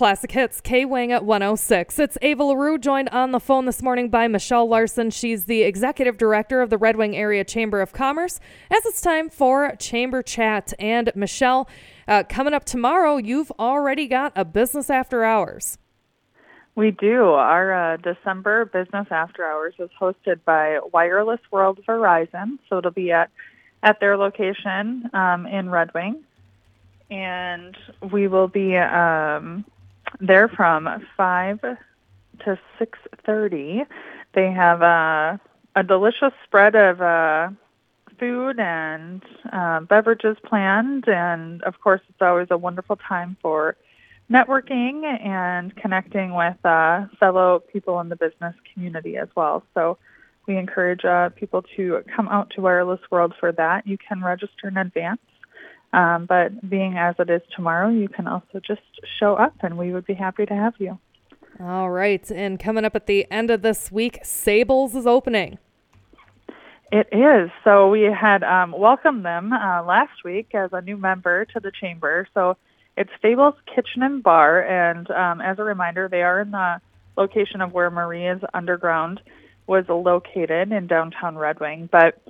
Classic Hits, K Wing at 106. It's Ava LaRue joined on the phone this morning by Michelle Larson. She's the executive director of the Red Wing Area Chamber of Commerce. As it's time for Chamber Chat. And Michelle, uh, coming up tomorrow, you've already got a business after hours. We do. Our uh, December business after hours is hosted by Wireless World Verizon. So it'll be at, at their location um, in Red Wing and we will be um, there from five to six thirty. They have a a delicious spread of uh, food and uh, beverages planned, and of course, it's always a wonderful time for networking and connecting with uh, fellow people in the business community as well. So. We encourage uh, people to come out to Wireless World for that. You can register in advance um, but being as it is tomorrow, you can also just show up and we would be happy to have you. All right. And coming up at the end of this week, Sables is opening. It is. So we had um, welcomed them uh, last week as a new member to the chamber. So it's Sables Kitchen and Bar. And um, as a reminder, they are in the location of where Maria's Underground was located in downtown Red Wing. But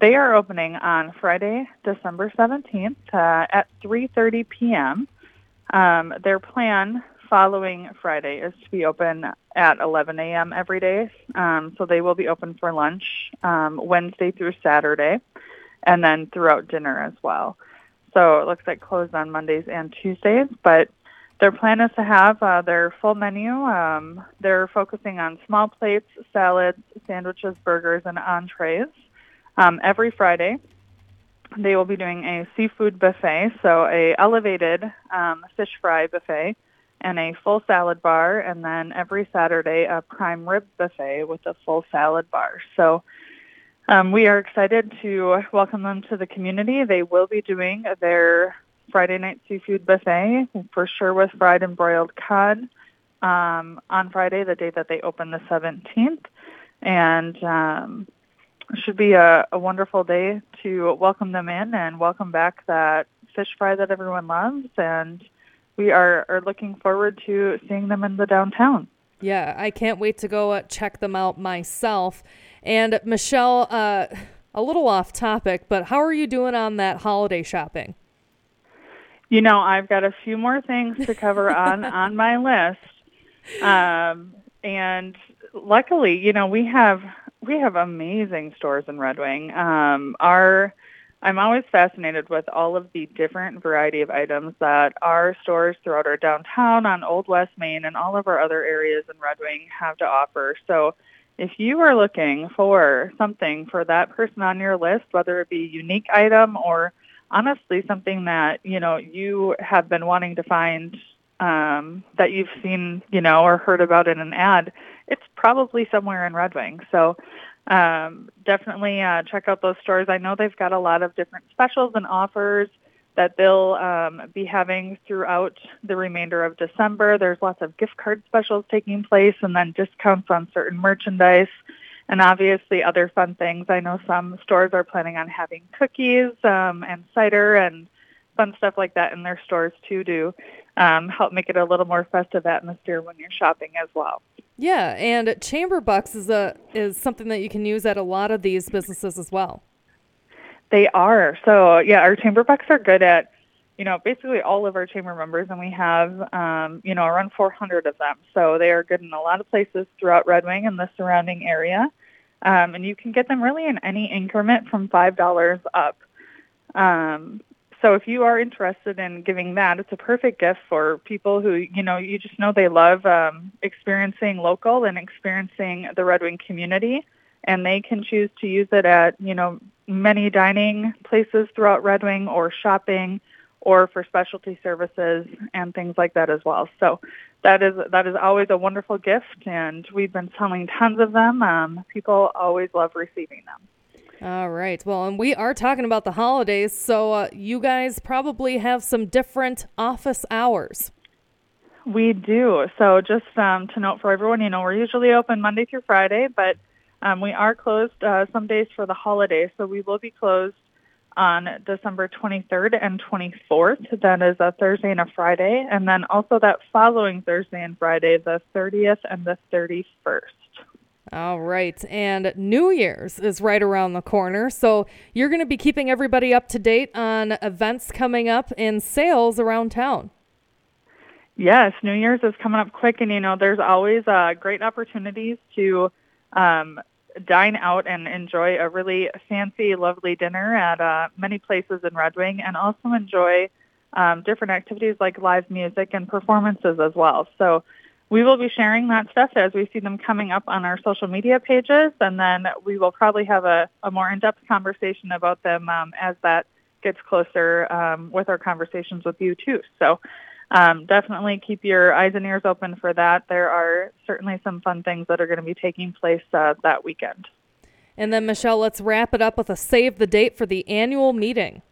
they are opening on Friday, December 17th uh, at 3.30 p.m. Um, their plan following Friday is to be open at 11 a.m. every day. Um, so they will be open for lunch um, Wednesday through Saturday and then throughout dinner as well. So it looks like closed on Mondays and Tuesdays, but their plan is to have uh, their full menu. Um, they're focusing on small plates, salads, sandwiches, burgers, and entrees. Um, every Friday, they will be doing a seafood buffet, so a elevated um, fish fry buffet and a full salad bar, and then every Saturday a prime rib buffet with a full salad bar. So um, we are excited to welcome them to the community. They will be doing their Friday night seafood buffet for sure with fried and broiled cod um, on Friday, the day that they open the 17th. And um, should be a, a wonderful day to welcome them in and welcome back that fish fry that everyone loves. And we are, are looking forward to seeing them in the downtown. Yeah, I can't wait to go uh, check them out myself. And Michelle, uh, a little off topic, but how are you doing on that holiday shopping? You know, I've got a few more things to cover on on my list. Um, and luckily, you know, we have we have amazing stores in Red Wing. Um, our I'm always fascinated with all of the different variety of items that our stores throughout our downtown on Old West Main and all of our other areas in Red Wing have to offer. So if you are looking for something for that person on your list, whether it be a unique item or honestly something that, you know, you have been wanting to find um, that you've seen, you know, or heard about in an ad, it's probably somewhere in Red Wing. So um, definitely uh, check out those stores. I know they've got a lot of different specials and offers that they'll um, be having throughout the remainder of December. There's lots of gift card specials taking place and then discounts on certain merchandise and obviously other fun things. I know some stores are planning on having cookies um, and cider and fun stuff like that in their stores too to um, help make it a little more festive atmosphere when you're shopping as well. Yeah, and chamber bucks is a is something that you can use at a lot of these businesses as well. They are. So yeah, our chamber bucks are good at you know basically all of our chamber members, and we have um, you know around 400 of them. So they are good in a lot of places throughout Red Wing and the surrounding area, um, and you can get them really in any increment from five dollars up. Um, so if you are interested in giving that, it's a perfect gift for people who, you know, you just know they love um, experiencing local and experiencing the Red Wing community. And they can choose to use it at, you know, many dining places throughout Red Wing or shopping or for specialty services and things like that as well. So that is that is always a wonderful gift, and we've been selling tons of them. Um, people always love receiving them. All right. Well, and we are talking about the holidays, so uh, you guys probably have some different office hours. We do. So just um, to note for everyone, you know, we're usually open Monday through Friday, but um, we are closed uh, some days for the holidays. So we will be closed on December 23rd and 24th. That is a Thursday and a Friday. And then also that following Thursday and Friday, the 30th and the 31st. All right. And New Year's is right around the corner. So you're going to be keeping everybody up to date on events coming up and sales around town. Yes, New Year's is coming up quick, and you know, there's always uh, great opportunities to um, dine out and enjoy a really fancy, lovely dinner at uh, many places in Red Wing, and also enjoy um, different activities like live music and performances as well. So we will be sharing that stuff as we see them coming up on our social media pages, and then we will probably have a, a more in-depth conversation about them um, as that gets closer um, with our conversations with you too. So um, definitely keep your eyes and ears open for that. There are certainly some fun things that are going to be taking place uh, that weekend. And then, Michelle, let's wrap it up with a save the date for the annual meeting.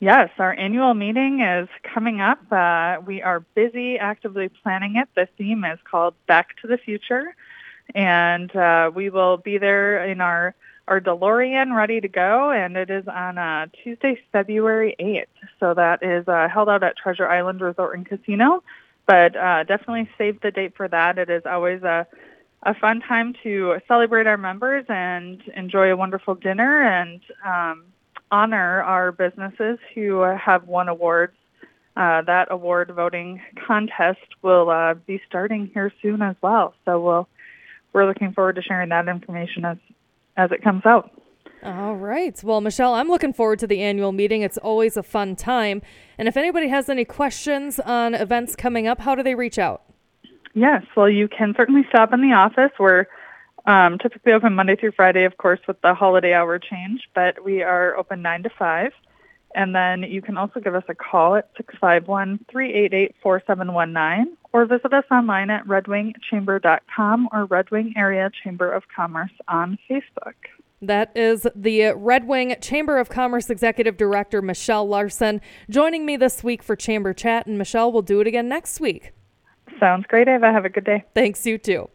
Yes, our annual meeting is coming up. Uh, we are busy actively planning it. The theme is called Back to the Future, and uh, we will be there in our our DeLorean ready to go, and it is on uh, Tuesday, February 8th. So that is uh, held out at Treasure Island Resort and Casino. But uh, definitely save the date for that. It is always a a fun time to celebrate our members and enjoy a wonderful dinner and um, honor our businesses who have won awards. Uh, that award voting contest will uh, be starting here soon as well. So we'll we're looking forward to sharing that information as as it comes out. All right. Well, Michelle, I'm looking forward to the annual meeting. It's always a fun time. And if anybody has any questions on events coming up, how do they reach out? Yes. Well, you can certainly stop in the office. We're um, typically open Monday through Friday, of course, with the holiday hour change, but we are open 9 to 5. And then you can also give us a call at 651 388 4719 or visit us online at redwingchamber.com or Red Wing Area Chamber of Commerce on Facebook. That is the Red Wing Chamber of Commerce Executive Director, Michelle Larson, joining me this week for Chamber Chat. And Michelle, will do it again next week. Sounds great, Ava. Have a good day. Thanks, you too.